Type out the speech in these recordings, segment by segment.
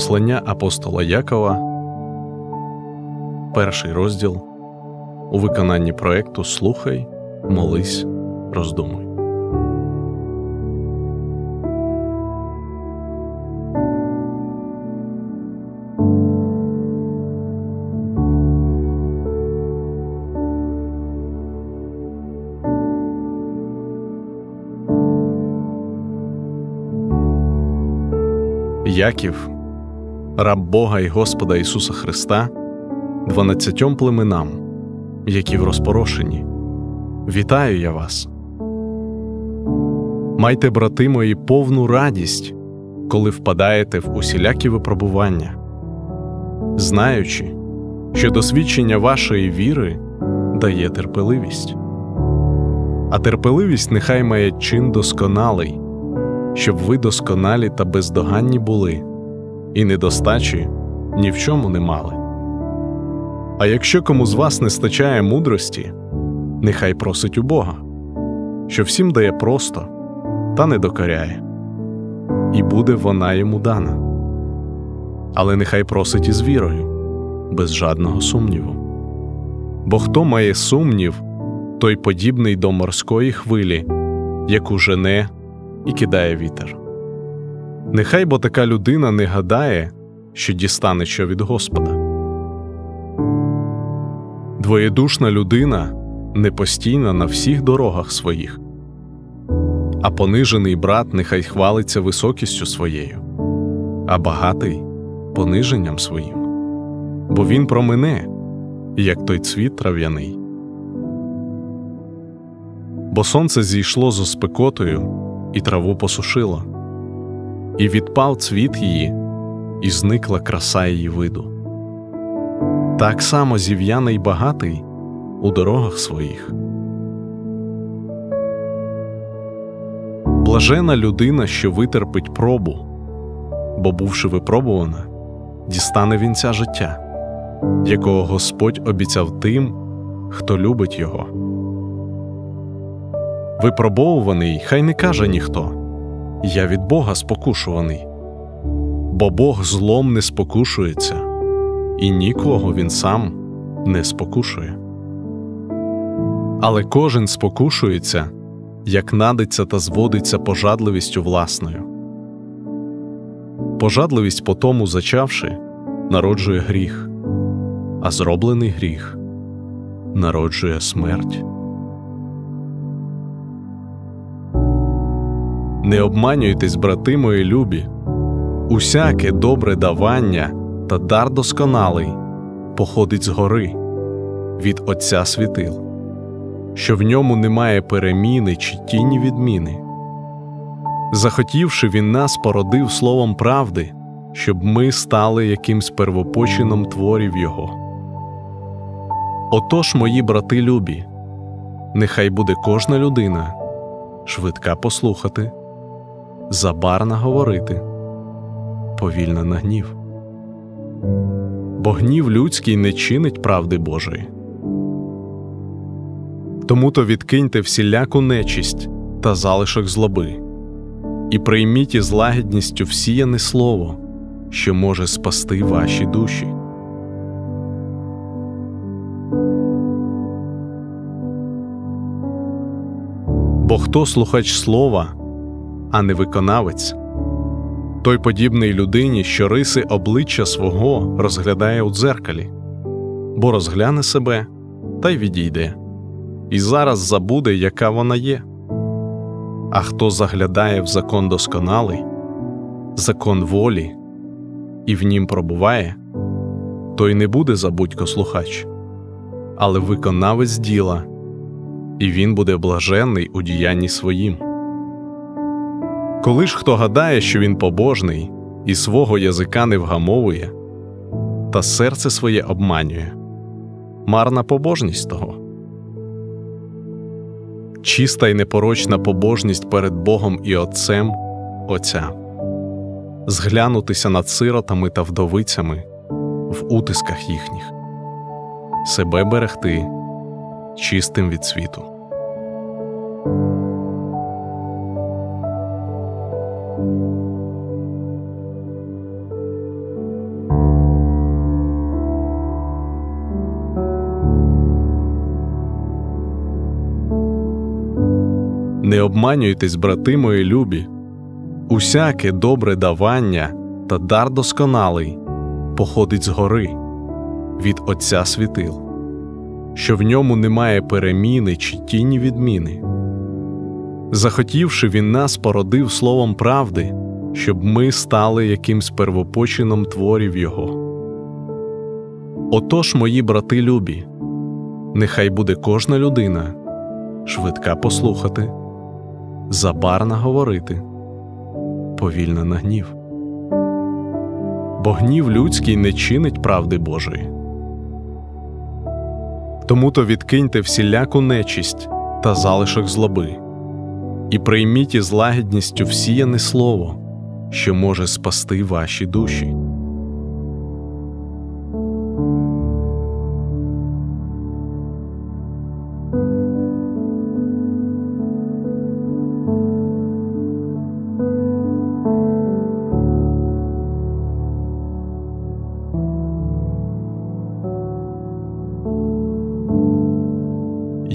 Послання апостола Якова, перший розділ у виконанні проекту Слухай, молись, роздумуй. Яків, раб Бога і Господа Ісуса Христа, дванадцятьом племенам, які в розпорошенні. Вітаю я вас. Майте, брати мої, повну радість, коли впадаєте в усілякі випробування, знаючи, що досвідчення вашої віри дає терпеливість, а терпеливість нехай має чин досконалий щоб ви досконалі та бездоганні були, і недостачі ні в чому не мали. А якщо кому з вас не стачає мудрості, нехай просить у Бога, що всім дає просто та не докоряє, і буде вона йому дана. Але нехай просить із вірою, без жадного сумніву. Бо хто має сумнів, той подібний до морської хвилі, яку жене і кидає вітер. Нехай бо така людина не гадає, що дістане що від Господа. Двоєдушна людина непостійна на всіх дорогах своїх, а понижений брат нехай хвалиться високістю своєю, а багатий пониженням своїм, бо він промине, як той цвіт трав'яний. Бо сонце зійшло зо спекотою і траву посушило, і відпав цвіт її, і зникла краса її виду. Так само зів'яний багатий у дорогах своїх. Блажена людина, що витерпить пробу, бо, бувши випробувана, дістане вінця життя, якого Господь обіцяв тим, хто любить його. Випробовуваний, хай не каже ніхто Я від Бога спокушуваний, бо Бог злом не спокушується, і нікого він сам не спокушує. Але кожен спокушується, як надиться та зводиться пожадливістю власною. Пожадливість по тому зачавши, народжує гріх, а зроблений гріх народжує смерть. Не обманюйтесь, брати мої любі, усяке добре давання та дар досконалий походить з гори від Отця світил, що в ньому немає переміни чи тіні відміни. Захотівши, він нас породив словом правди, щоб ми стали якимсь первопочином творів Його. Отож, мої брати любі, нехай буде кожна людина швидка послухати забарна говорити, повільно на гнів. Бо гнів людський не чинить правди Божої. Тому то відкиньте всіляку нечість та залишок злоби, і прийміть із лагідністю всіяне слово, що може спасти ваші душі. Бо хто слухач слова, а не виконавець. Той подібний людині, що риси обличчя свого розглядає у дзеркалі, бо розгляне себе та й відійде, і зараз забуде, яка вона є. А хто заглядає в закон досконалий, закон волі, і в нім пробуває, той не буде забудько слухач, але виконавець діла, і він буде блаженний у діянні своїм. Коли ж хто гадає, що він побожний і свого язика не вгамовує, та серце своє обманює, марна побожність того. Чиста й непорочна побожність перед Богом і Отцем Отця, зглянутися над сиротами та вдовицями в утисках їхніх, себе берегти чистим від світу. Обманюйтесь, брати мої любі, усяке добре давання та дар досконалий походить з гори від Отця світил, що в ньому немає переміни чи тіні відміни. Захотівши, він нас породив словом правди, щоб ми стали якимсь первопочином творів Його. Отож, мої брати любі, нехай буде кожна людина швидка послухати, забарна говорити, повільна на гнів. Бо гнів людський не чинить правди Божої. Тому то відкиньте всіляку нечість та залишок злоби, і прийміть із лагідністю всіяне слово, що може спасти ваші душі.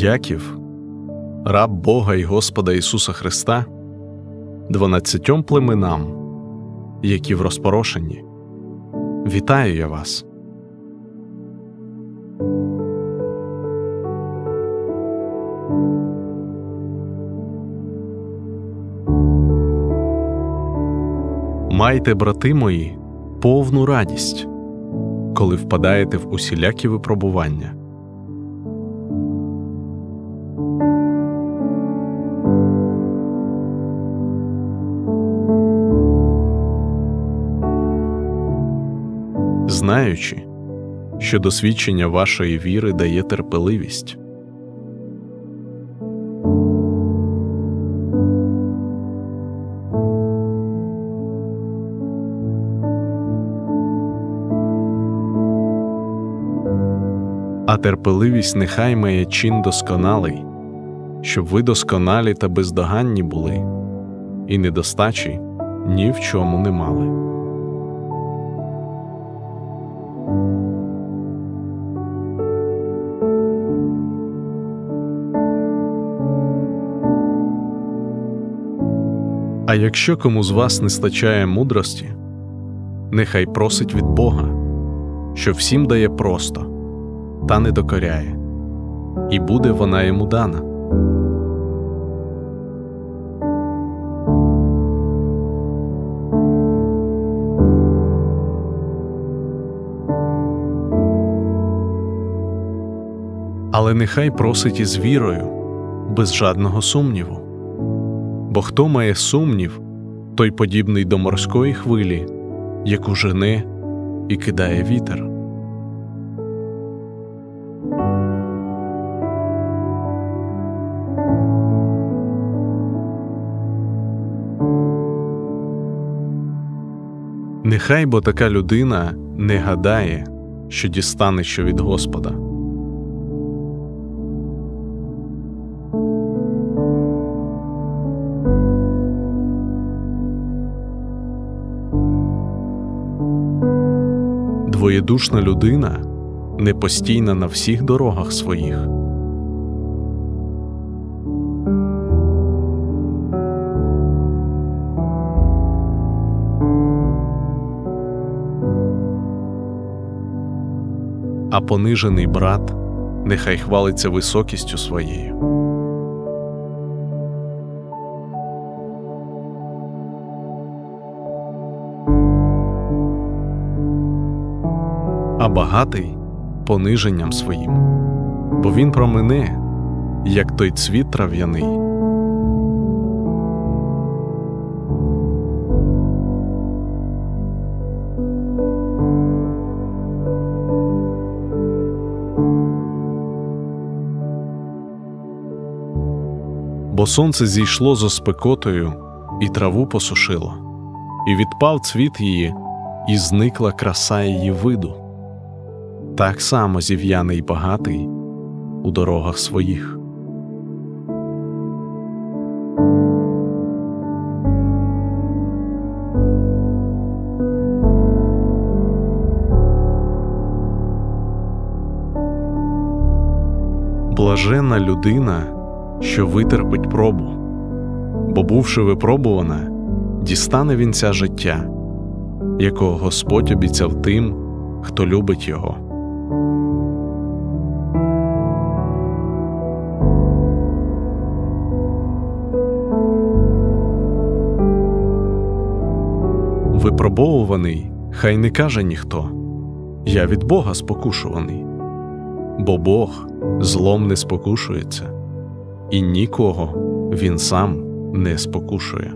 Яків, раб Бога і Господа Ісуса Христа, дванадцятьом племенам, які в розпорошенні. Вітаю я вас. Майте, брати мої, повну радість, коли впадаєте в усілякі випробування. Знаючи, що досвідчення вашої віри дає терпеливість. А терпеливість нехай має чин досконалий, щоб ви досконалі та бездоганні були, і недостачі ні в чому не мали. А якщо кому з вас не стачає мудрості, нехай просить від Бога, що всім дає просто, та не докоряє, і буде вона йому дана. Але нехай просить із вірою, без жадного сумніву. Бо хто має сумнів, той подібний до морської хвилі, яку жене і кидає вітер. Нехай бо така людина не гадає, що дістане що від Господа. Двоєдушна людина непостійна на всіх дорогах своїх. А понижений брат нехай хвалиться високістю своєю. А багатий пониженням своїм, бо він промине, як той цвіт трав'яний. Бо сонце зійшло зо спекотою і траву посушило, і відпав цвіт її, і зникла краса її виду так само зів'яний багатий у дорогах своїх. Блажена людина, що витерпить пробу, бо, бувши випробувана, дістане вінця життя, якого Господь обіцяв тим, хто любить його. Випробовуваний, хай не каже ніхто Я від Бога спокушуваний, бо Бог злом не спокушується, і нікого він сам не спокушує.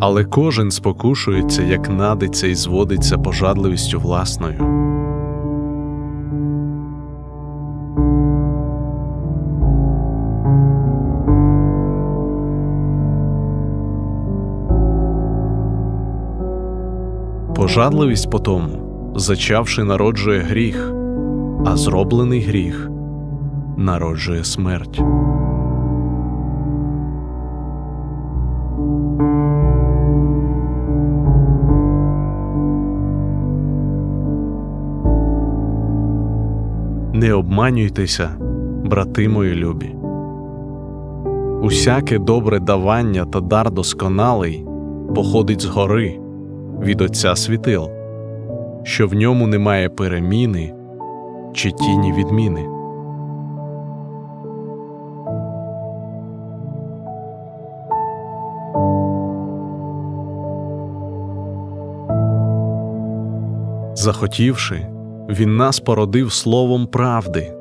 Але кожен спокушується, як надиться і зводиться пожадливістю власною. Пожадливість потому, зачавши, народжує гріх, а зроблений гріх народжує смерть. Не обманюйтеся, брати мої любі. Усяке добре давання та дар досконалий походить з гори від Отця світил, що в ньому немає переміни чи тіні відміни. Захотівши, він нас породив словом правди,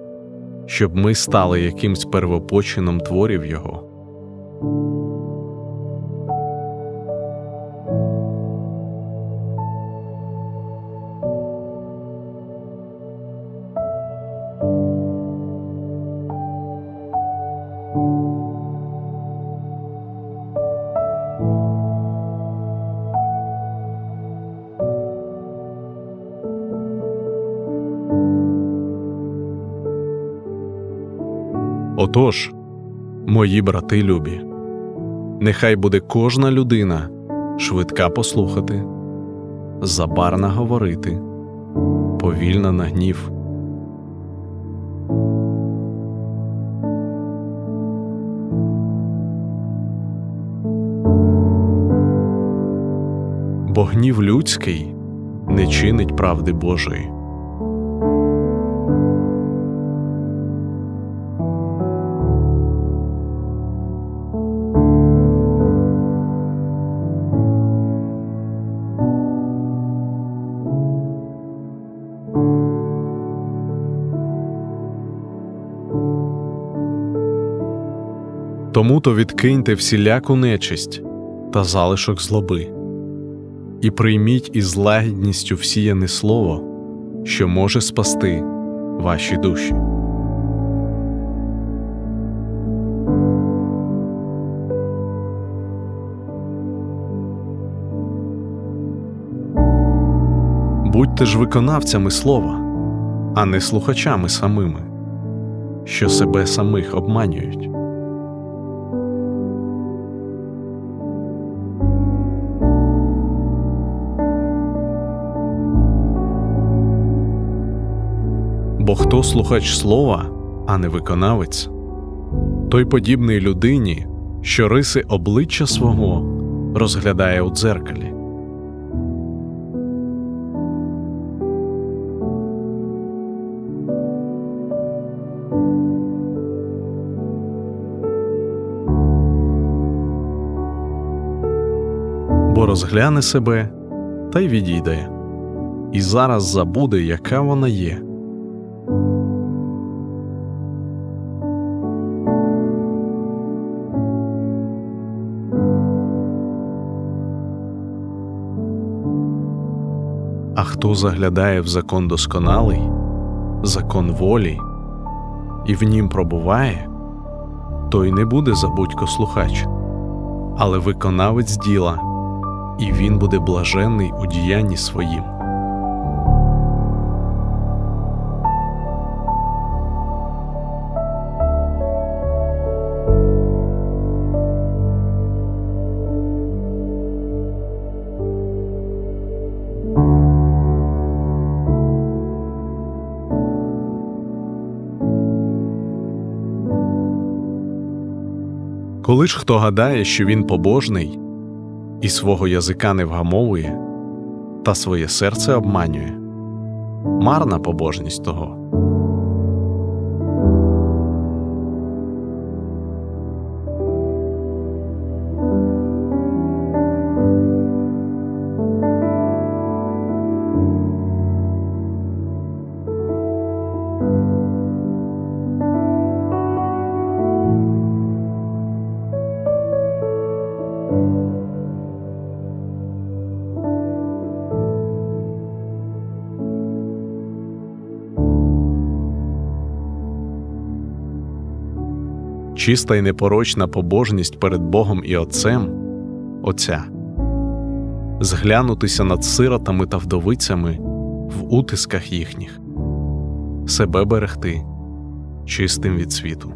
щоб ми стали якимсь первопочином творів Його. Отож, мої брати любі, нехай буде кожна людина швидка послухати, забарна говорити, повільна на гнів. Бо гнів людський не чинить правди Божої. Тому то відкиньте всіляку нечисть та залишок злоби, і прийміть із лагідністю всіяне слово, що може спасти ваші душі. Будьте ж виконавцями слова, а не слухачами самими, що себе самих обманюють. Бо хто слухач слова, а не виконавець, той подібний людині, що риси обличчя свого розглядає у дзеркалі. Бо розгляне себе та й відійде, і зараз забуде, яка вона є. Хто заглядає в закон досконалий, закон волі, і в нім пробуває, той не буде забудько слухач, але виконавець діла, і він буде блаженний у діянні своїм. Коли ж хто гадає, що він побожний і свого язика не вгамовує, та своє серце обманює, марна побожність того. Чиста й непорочна побожність перед Богом і Отцем Отця зглянутися над сиротами та вдовицями в утисках їхніх, себе берегти чистим від світу.